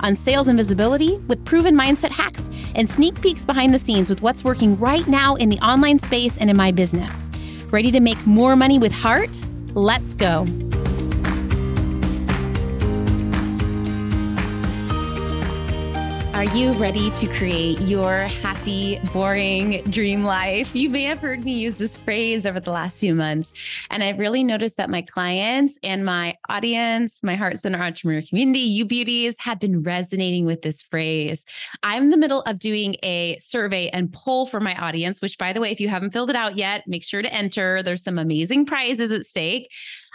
on sales and visibility with proven mindset hacks and sneak peeks behind the scenes with what's working right now in the online space and in my business. Ready to make more money with heart? Let's go. Are you ready to create your happy, boring dream life? You may have heard me use this phrase over the last few months. And I've really noticed that my clients and my audience, my Heart Centered Entrepreneur community, you beauties, have been resonating with this phrase. I'm in the middle of doing a survey and poll for my audience, which, by the way, if you haven't filled it out yet, make sure to enter. There's some amazing prizes at stake.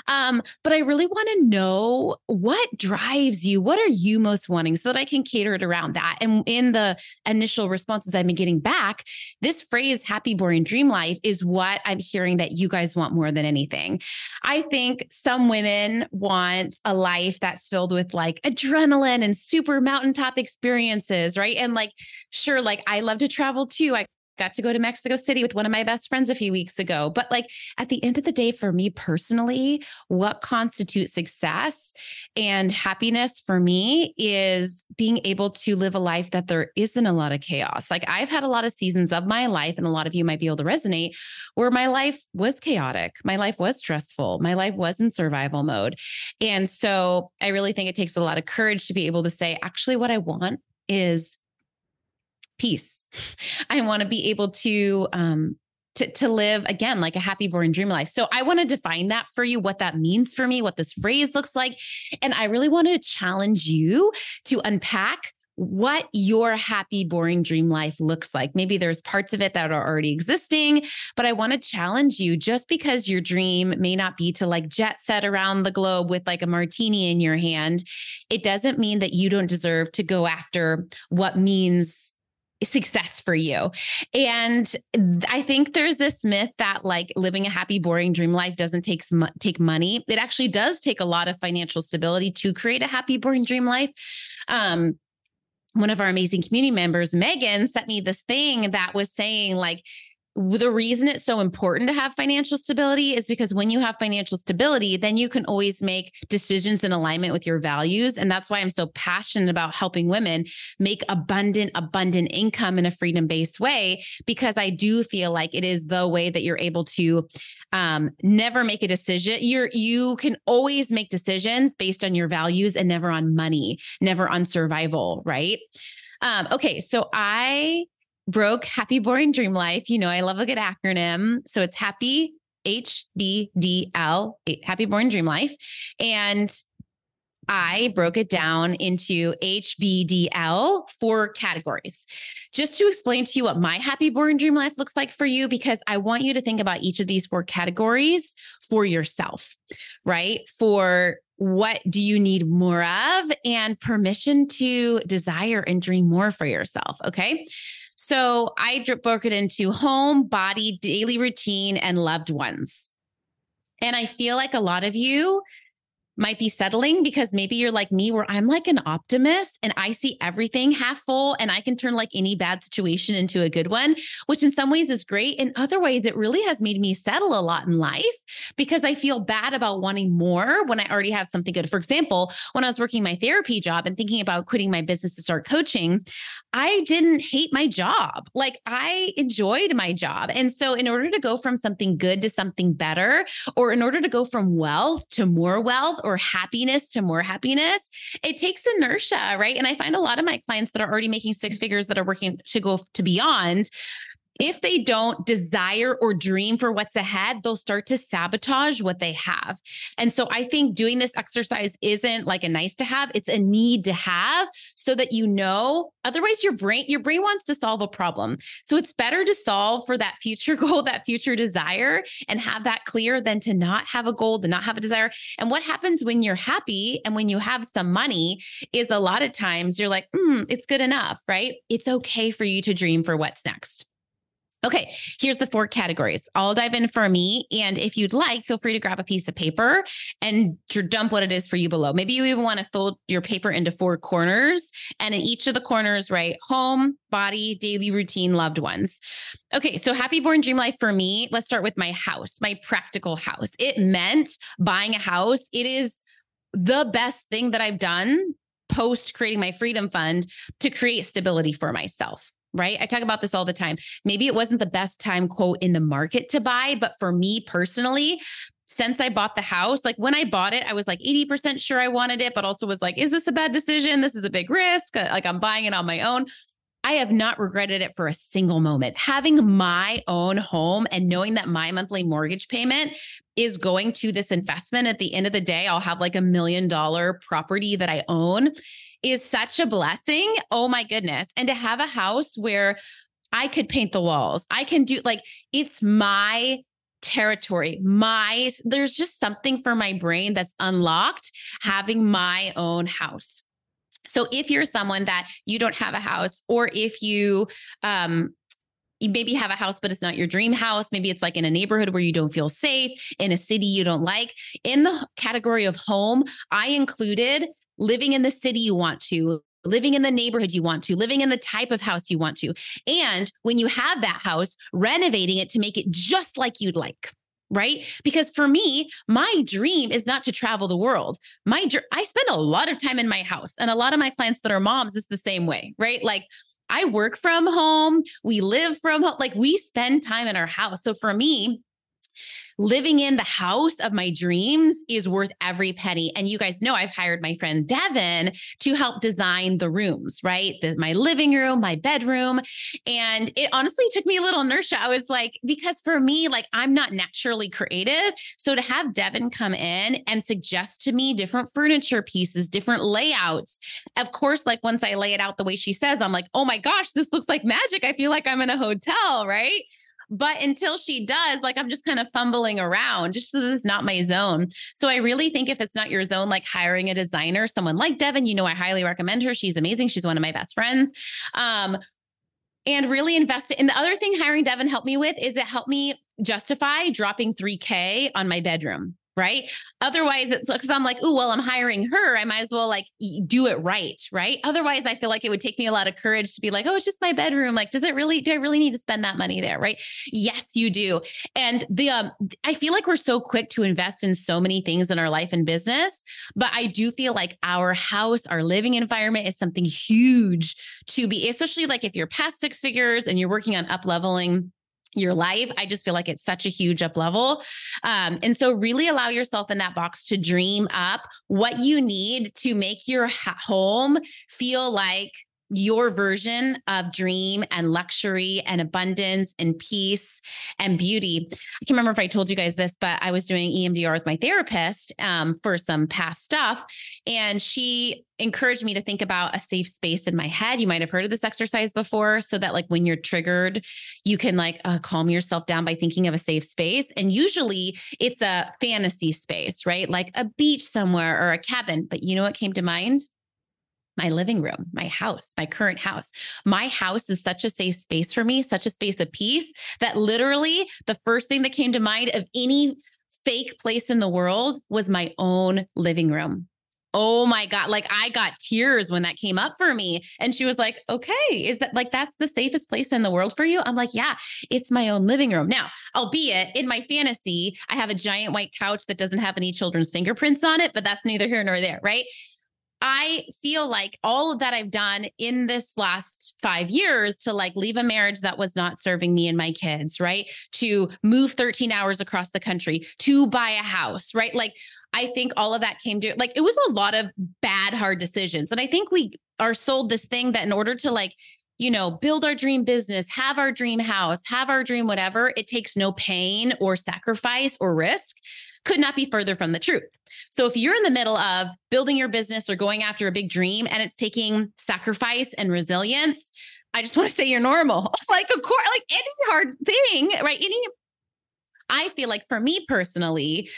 Um, but I really want to know what drives you. What are you most wanting so that I can cater it around that? And in the initial responses I've been getting back, this phrase, happy, boring dream life, is what I'm hearing that you guys want more than anything. I think some women want a life that's filled with like adrenaline and super mountaintop experiences, right? And like, sure, like I love to travel too. I got to go to Mexico City with one of my best friends a few weeks ago. But like at the end of the day, for me personally, what constitutes success and happiness for me is being able to live a life that there isn't a lot of chaos. Like I've had a lot of seasons of my life, and a lot of you might be able to resonate, where my life was chaotic. My life was stressful. My life was in survival mode. And so I really think it takes a lot of courage to be able to say, actually, what I want is peace. I want to be able to um to, to live again like a happy boring dream life. So I want to define that for you, what that means for me, what this phrase looks like. And I really want to challenge you to unpack what your happy, boring dream life looks like. Maybe there's parts of it that are already existing, but I want to challenge you just because your dream may not be to like jet set around the globe with like a martini in your hand, it doesn't mean that you don't deserve to go after what means success for you. And I think there's this myth that like living a happy, boring dream life doesn't take take money. It actually does take a lot of financial stability to create a happy, boring dream life. Um, one of our amazing community members, Megan, sent me this thing that was saying like the reason it's so important to have financial stability is because when you have financial stability, then you can always make decisions in alignment with your values. And that's why I'm so passionate about helping women make abundant, abundant income in a freedom based way, because I do feel like it is the way that you're able to um, never make a decision. You're, you can always make decisions based on your values and never on money, never on survival, right? Um, okay, so I broke Happy Boring Dream Life. You know, I love a good acronym. So it's Happy HBDL, Happy Boring Dream Life. And I broke it down into HBDL four categories just to explain to you what my happy, boring dream life looks like for you, because I want you to think about each of these four categories for yourself, right? For what do you need more of and permission to desire and dream more for yourself. Okay. So I broke it into home, body, daily routine, and loved ones. And I feel like a lot of you might be settling because maybe you're like me where I'm like an optimist and I see everything half full and I can turn like any bad situation into a good one, which in some ways is great. In other ways, it really has made me settle a lot in life because I feel bad about wanting more when I already have something good. For example, when I was working my therapy job and thinking about quitting my business to start coaching, I didn't hate my job. Like I enjoyed my job. And so in order to go from something good to something better, or in order to go from wealth to more wealth, or happiness to more happiness, it takes inertia, right? And I find a lot of my clients that are already making six figures that are working to go to beyond if they don't desire or dream for what's ahead, they'll start to sabotage what they have. And so I think doing this exercise isn't like a nice to have, it's a need to have so that you know otherwise your brain your brain wants to solve a problem. So it's better to solve for that future goal, that future desire and have that clear than to not have a goal, to not have a desire. And what happens when you're happy and when you have some money is a lot of times you're like, mm, it's good enough, right? It's okay for you to dream for what's next. Okay, here's the four categories. I'll dive in for me. And if you'd like, feel free to grab a piece of paper and dump what it is for you below. Maybe you even want to fold your paper into four corners. And in each of the corners, write home, body, daily routine, loved ones. Okay, so happy born dream life for me. Let's start with my house, my practical house. It meant buying a house. It is the best thing that I've done post creating my freedom fund to create stability for myself right? I talk about this all the time. Maybe it wasn't the best time quote in the market to buy, but for me personally, since I bought the house, like when I bought it, I was like 80% sure I wanted it, but also was like, is this a bad decision? This is a big risk. Uh, like I'm buying it on my own. I have not regretted it for a single moment. Having my own home and knowing that my monthly mortgage payment is going to this investment at the end of the day, I'll have like a million dollar property that I own is such a blessing. Oh my goodness. And to have a house where I could paint the walls, I can do like it's my territory. My, there's just something for my brain that's unlocked having my own house. So if you're someone that you don't have a house, or if you, um, you maybe have a house, but it's not your dream house. Maybe it's like in a neighborhood where you don't feel safe, in a city you don't like. In the category of home, I included living in the city you want to, living in the neighborhood you want to, living in the type of house you want to. And when you have that house, renovating it to make it just like you'd like. Right. Because for me, my dream is not to travel the world. My, I spend a lot of time in my house, and a lot of my clients that are moms is the same way. Right. Like, I work from home. We live from home. Like we spend time in our house. So for me, living in the house of my dreams is worth every penny. And you guys know I've hired my friend Devin to help design the rooms, right? The, my living room, my bedroom. And it honestly took me a little inertia. I was like, because for me, like I'm not naturally creative. So to have Devin come in and suggest to me different furniture pieces, different layouts, of course, like once I lay it out the way she says, I'm like, oh my gosh, this looks like magic. I feel like I'm in a hotel, right? But until she does, like I'm just kind of fumbling around, just so this is not my zone. So I really think if it's not your zone, like hiring a designer, someone like Devin, you know, I highly recommend her. She's amazing. She's one of my best friends. Um, and really invest it. And the other thing hiring Devin helped me with is it helped me justify dropping 3K on my bedroom right? Otherwise, it's because I'm like, oh, well, I'm hiring her. I might as well like do it right, right? Otherwise, I feel like it would take me a lot of courage to be like, oh, it's just my bedroom. Like, does it really? Do I really need to spend that money there, right? Yes, you do. And the um, I feel like we're so quick to invest in so many things in our life and business, but I do feel like our house, our living environment is something huge to be, especially like if you're past six figures and you're working on up leveling your life. I just feel like it's such a huge up level. Um, and so, really allow yourself in that box to dream up what you need to make your home feel like your version of dream and luxury and abundance and peace and beauty. I can't remember if I told you guys this, but I was doing EMDR with my therapist um, for some past stuff. And she encouraged me to think about a safe space in my head. You might have heard of this exercise before, so that like when you're triggered, you can like uh, calm yourself down by thinking of a safe space. And usually it's a fantasy space, right? Like a beach somewhere or a cabin. But you know what came to mind? My living room, my house, my current house. My house is such a safe space for me, such a space of peace that literally the first thing that came to mind of any fake place in the world was my own living room. Oh my God. Like I got tears when that came up for me. And she was like, okay, is that like that's the safest place in the world for you? I'm like, yeah, it's my own living room. Now, albeit in my fantasy, I have a giant white couch that doesn't have any children's fingerprints on it, but that's neither here nor there, right? I feel like all of that I've done in this last five years to like leave a marriage that was not serving me and my kids, right? To move 13 hours across the country, to buy a house, right? Like, I think all of that came to like, it was a lot of bad, hard decisions. And I think we are sold this thing that in order to like, you know, build our dream business, have our dream house, have our dream whatever, it takes no pain or sacrifice or risk could not be further from the truth. So if you're in the middle of building your business or going after a big dream and it's taking sacrifice and resilience, I just want to say you're normal. like of course, like any hard thing, right? Any I feel like for me personally,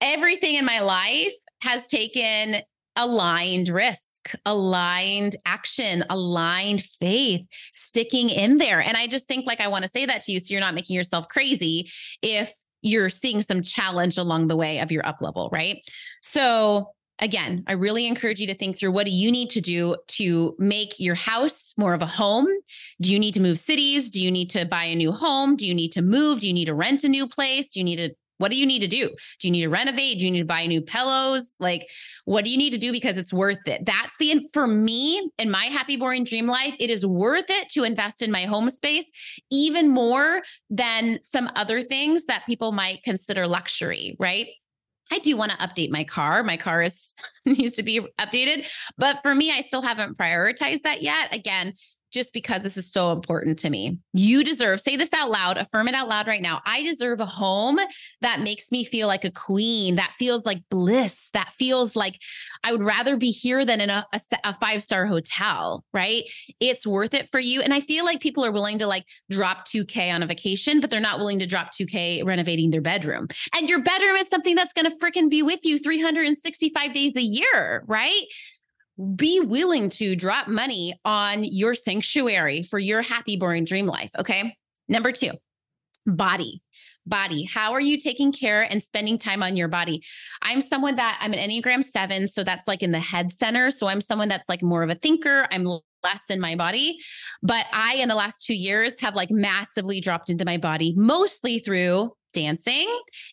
everything in my life has taken aligned risk, aligned action, aligned faith, sticking in there. And I just think like I want to say that to you so you're not making yourself crazy if you're seeing some challenge along the way of your up level, right? So again, I really encourage you to think through what do you need to do to make your house more of a home? Do you need to move cities? Do you need to buy a new home? Do you need to move? Do you need to rent a new place? Do you need to what do you need to do? Do you need to renovate? Do you need to buy new pillows? Like, what do you need to do because it's worth it? That's the, for me, in my happy, boring dream life, it is worth it to invest in my home space even more than some other things that people might consider luxury, right? I do want to update my car. My car is needs to be updated, but for me I still haven't prioritized that yet. Again, just because this is so important to me. You deserve, say this out loud, affirm it out loud right now. I deserve a home that makes me feel like a queen, that feels like bliss, that feels like I would rather be here than in a, a, a five star hotel, right? It's worth it for you. And I feel like people are willing to like drop 2K on a vacation, but they're not willing to drop 2K renovating their bedroom. And your bedroom is something that's going to freaking be with you 365 days a year, right? Be willing to drop money on your sanctuary for your happy, boring dream life. Okay. Number two, body. Body. How are you taking care and spending time on your body? I'm someone that I'm an Enneagram seven. So that's like in the head center. So I'm someone that's like more of a thinker. I'm less in my body. But I, in the last two years, have like massively dropped into my body, mostly through dancing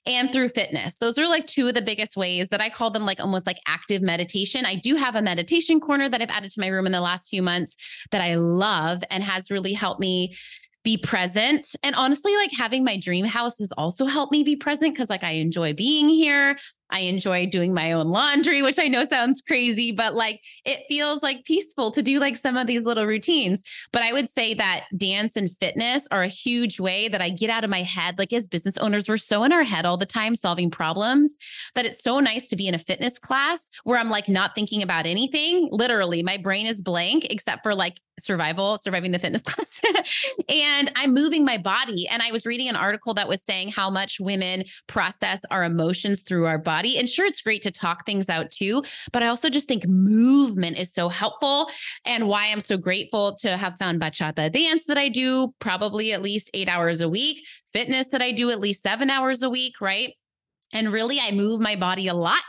and through fitness. Those are like two of the biggest ways that I call them like almost like active meditation. I do have a meditation corner that I've added to my room in the last few months that I love and has really helped me be present. And honestly, like having my dream house has also helped me be present because like I enjoy being here. I enjoy doing my own laundry, which I know sounds crazy, but like it feels like peaceful to do like some of these little routines. But I would say that dance and fitness are a huge way that I get out of my head. Like as business owners, we're so in our head all the time solving problems that it's so nice to be in a fitness class where I'm like not thinking about anything. Literally, my brain is blank except for like survival, surviving the fitness class. and I'm moving my body. And I was reading an article that was saying how much women process our emotions through our body body. And sure, it's great to talk things out too, but I also just think movement is so helpful and why I'm so grateful to have found bachata dance that I do probably at least eight hours a week, fitness that I do at least seven hours a week, right? And really, I move my body a lot.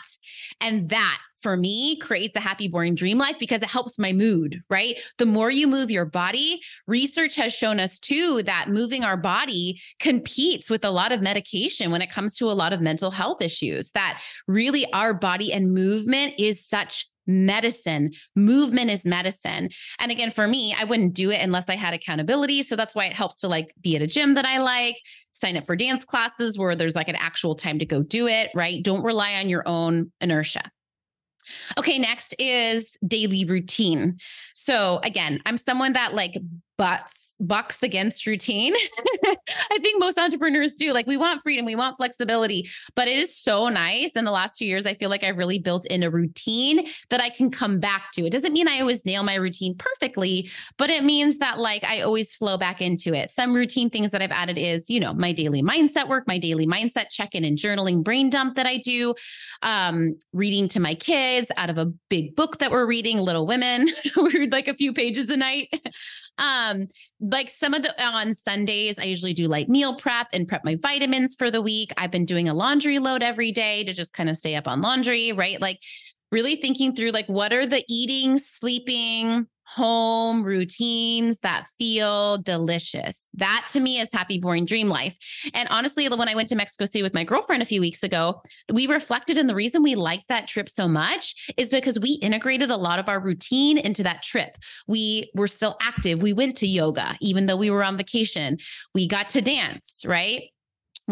And that for me creates a happy, boring dream life because it helps my mood, right? The more you move your body, research has shown us too that moving our body competes with a lot of medication when it comes to a lot of mental health issues. That really our body and movement is such medicine. Movement is medicine. And again, for me, I wouldn't do it unless I had accountability. So that's why it helps to like be at a gym that I like, sign up for dance classes where there's like an actual time to go do it, right? Don't rely on your own inertia. Okay, next is daily routine. So again, I'm someone that like butts bucks against routine. I think most entrepreneurs do. Like we want freedom, we want flexibility, but it is so nice. In the last two years, I feel like I've really built in a routine that I can come back to. It doesn't mean I always nail my routine perfectly, but it means that like I always flow back into it. Some routine things that I've added is, you know, my daily mindset work, my daily mindset check-in and journaling brain dump that I do, um, reading to my kids out of a big book that we're reading, Little Women. we read like a few pages a night. um, Um, like some of the on Sundays, I usually do like meal prep and prep my vitamins for the week. I've been doing a laundry load every day to just kind of stay up on laundry, right? Like really thinking through like what are the eating, sleeping, home routines that feel delicious. That to me is happy, boring dream life. And honestly, when I went to Mexico City with my girlfriend a few weeks ago, we reflected, and the reason we liked that trip so much is because we integrated a lot of our routine into that trip. We were still active. We went to yoga, even though we were on vacation. We got to dance, right?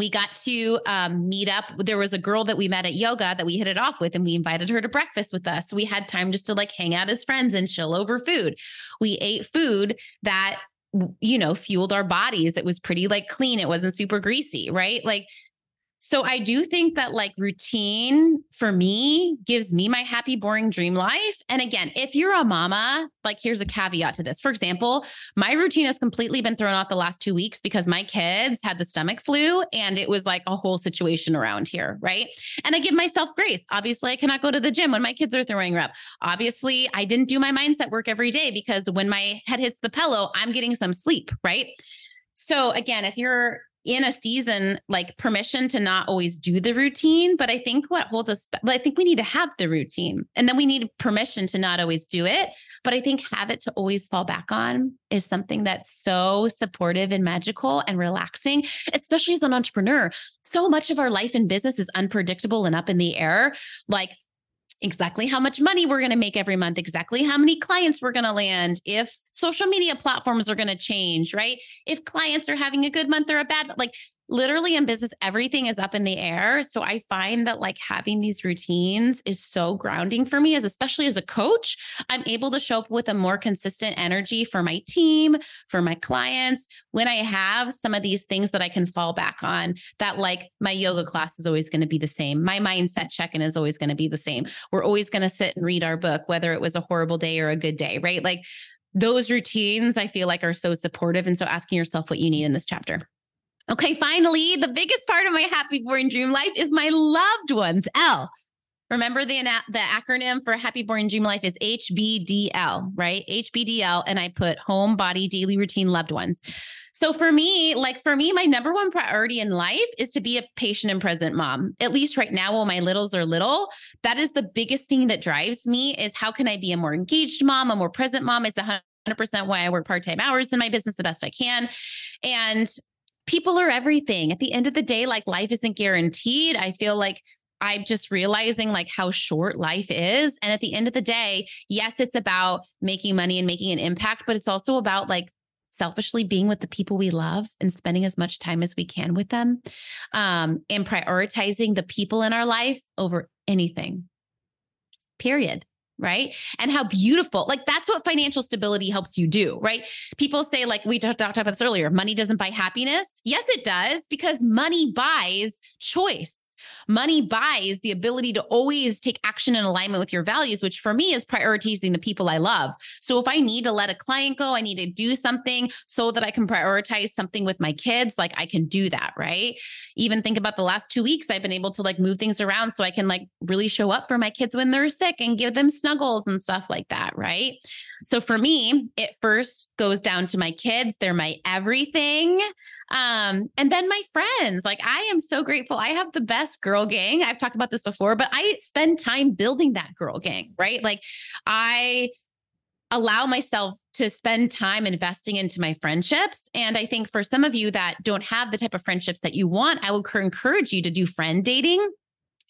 We got to um, meet up. There was a girl that we met at yoga that we hit it off with, and we invited her to breakfast with us. We had time just to like hang out as friends and chill over food. We ate food that you know fueled our bodies. It was pretty like clean. It wasn't super greasy, right? Like so I do think that like routine for me gives me my happy, boring dream life. And again, if you're a mama, like here's a caveat to this. For example, my routine has completely been thrown off the last two weeks because my kids had the stomach flu and it was like a whole situation around here. Right. And I give myself grace. Obviously, I cannot go to the gym when my kids are throwing up. Obviously, I didn't do my mindset work every day because when my head hits the pillow, I'm getting some sleep. Right. So again, if you're in a season like permission to not always do the routine but i think what holds us i think we need to have the routine and then we need permission to not always do it but i think have it to always fall back on is something that's so supportive and magical and relaxing especially as an entrepreneur. So much of our life and business is unpredictable and up in the air. Like exactly how much money we're going to make every month, exactly how many clients we're going to land, if social media platforms are going to change, right? If clients are having a good month or a bad, like literally in business, everything is up in the air. So I find that like having these routines is so grounding for me, as especially as a coach. I'm able to show up with a more consistent energy for my team, for my clients. When I have some of these things that I can fall back on, that like my yoga class is always going to be the same. My mindset check in is always going to be the same. We're always going to sit and read our book, whether it was a horrible day or a good day, right? Like those routines I feel like are so supportive. And so asking yourself what you need in this chapter. Okay, finally, the biggest part of my happy born dream life is my loved ones. L. Remember the the acronym for happy born dream life is HBDL, right? HBDL and I put home, body, daily routine, loved ones. So for me, like for me, my number one priority in life is to be a patient and present mom. At least right now while my littles are little, that is the biggest thing that drives me is how can I be a more engaged mom, a more present mom? It's a 100% why I work part-time hours in my business the best I can. And people are everything. At the end of the day, like life isn't guaranteed. I feel like I'm just realizing like how short life is. And at the end of the day, yes, it's about making money and making an impact, but it's also about like selfishly being with the people we love and spending as much time as we can with them um, and prioritizing the people in our life over anything. Period right? And how beautiful, like that's what financial stability helps you do, right? People say, like we talked, about this earlier, money doesn't buy happiness. Yes, it does, because money buys choice. Money buys the ability to always take action in alignment with your values, which for me is prioritizing the people I love. So if I need to let a client go, I need to do something so that I can prioritize something with my kids, like I can do that, right? Even think about the last two weeks, I've been able to like move things around so I can like really show up for my kids when they're sick and give them snuggles and stuff like that, right? So for me, it first goes down to my kids. They're my everything. Um, and then my friends, like I am so grateful. I have the best girl gang. I've talked about this before, but I spend time building that girl gang, right? Like I allow myself to spend time investing into my friendships. And I think for some of you that don't have the type of friendships that you want, I will encourage you to do friend dating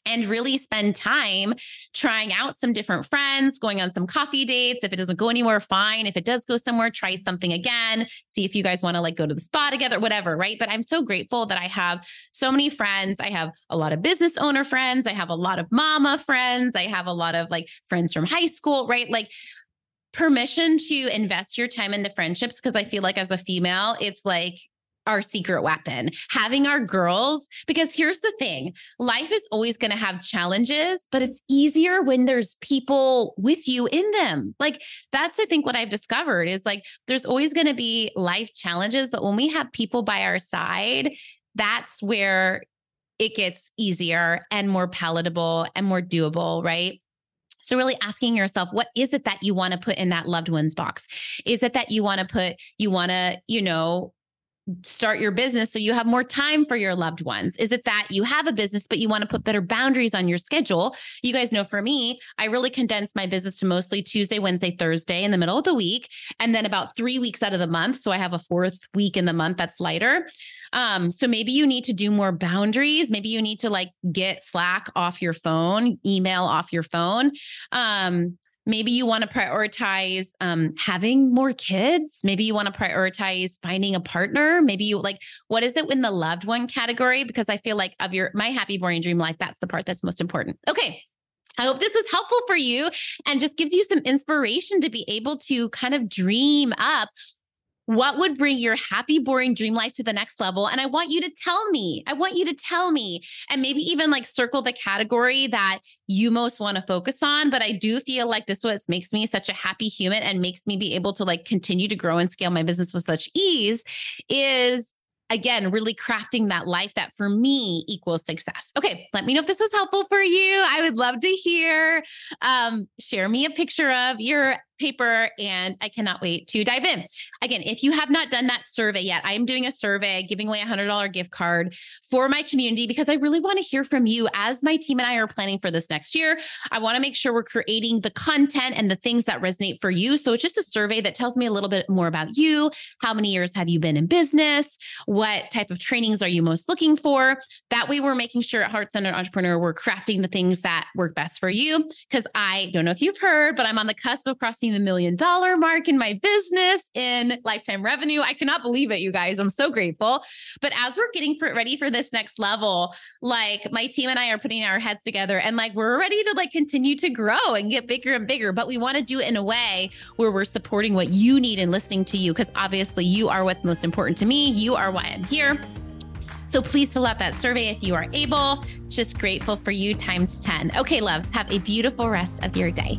and really spend time trying out some different friends, going on some coffee dates. If it doesn't go anywhere, fine. If it does go somewhere, try something again. See if you guys want to like go to the spa together, whatever, right? But I'm so grateful that I have so many friends. I have a lot of business owner friends. I have a lot of mama friends. I have a lot of like friends from high school, right? Like permission to invest your time into friendships because I feel like as a female, it's like our secret weapon, having our girls. Because here's the thing life is always going to have challenges, but it's easier when there's people with you in them. Like, that's, I think, what I've discovered is like there's always going to be life challenges, but when we have people by our side, that's where it gets easier and more palatable and more doable, right? So, really asking yourself, what is it that you want to put in that loved one's box? Is it that you want to put, you want to, you know, start your business so you have more time for your loved ones? Is it that you have a business, but you want to put better boundaries on your schedule? You guys know for me, I really condense my business to mostly Tuesday, Wednesday, Thursday in the middle of the week, and then about three weeks out of the month. So I have a fourth week in the month that's lighter. Um, so maybe you need to do more boundaries. Maybe you need to like get Slack off your phone, email off your phone. Um, Maybe you want to prioritize um, having more kids. Maybe you want to prioritize finding a partner. Maybe you like, what is it in the loved one category? Because I feel like of your, my happy, boring dream life, that's the part that's most important. Okay. I hope this was helpful for you and just gives you some inspiration to be able to kind of dream up what would bring your happy, boring dream life to the next level? And I want you to tell me. I want you to tell me and maybe even like circle the category that you most want to focus on. But I do feel like this what makes me such a happy human and makes me be able to like continue to grow and scale my business with such ease is again, really crafting that life that for me equals success. Okay, let me know if this was helpful for you. I would love to hear. Um, share me a picture of your paper and I cannot wait to dive in. Again, if you have not done that survey yet, I am doing a survey, giving away a $100 gift card for my community because I really want to hear from you as my team and I are planning for this next year. I want to make sure we're creating the content and the things that resonate for you. So it's just a survey that tells me a little bit more about you. How many years have you been in business? What type of trainings are you most looking for? That way, we're making sure at Heart Centered Entrepreneur, we're crafting the things that work best for you. Because I don't know if you've heard, but I'm on the cusp of crossing the million dollar mark in my business in lifetime revenue. I cannot believe it, you guys. I'm so grateful. But as we're getting for, ready for this next level, like my team and I are putting our heads together and like we're ready to like continue to grow and get bigger and bigger. But we want to do it in a way where we're supporting what you need and listening to you because obviously you are what's most important to me. You are why I'm here. So please fill out that survey if you are able. Just grateful for you times 10. Okay, loves, have a beautiful rest of your day.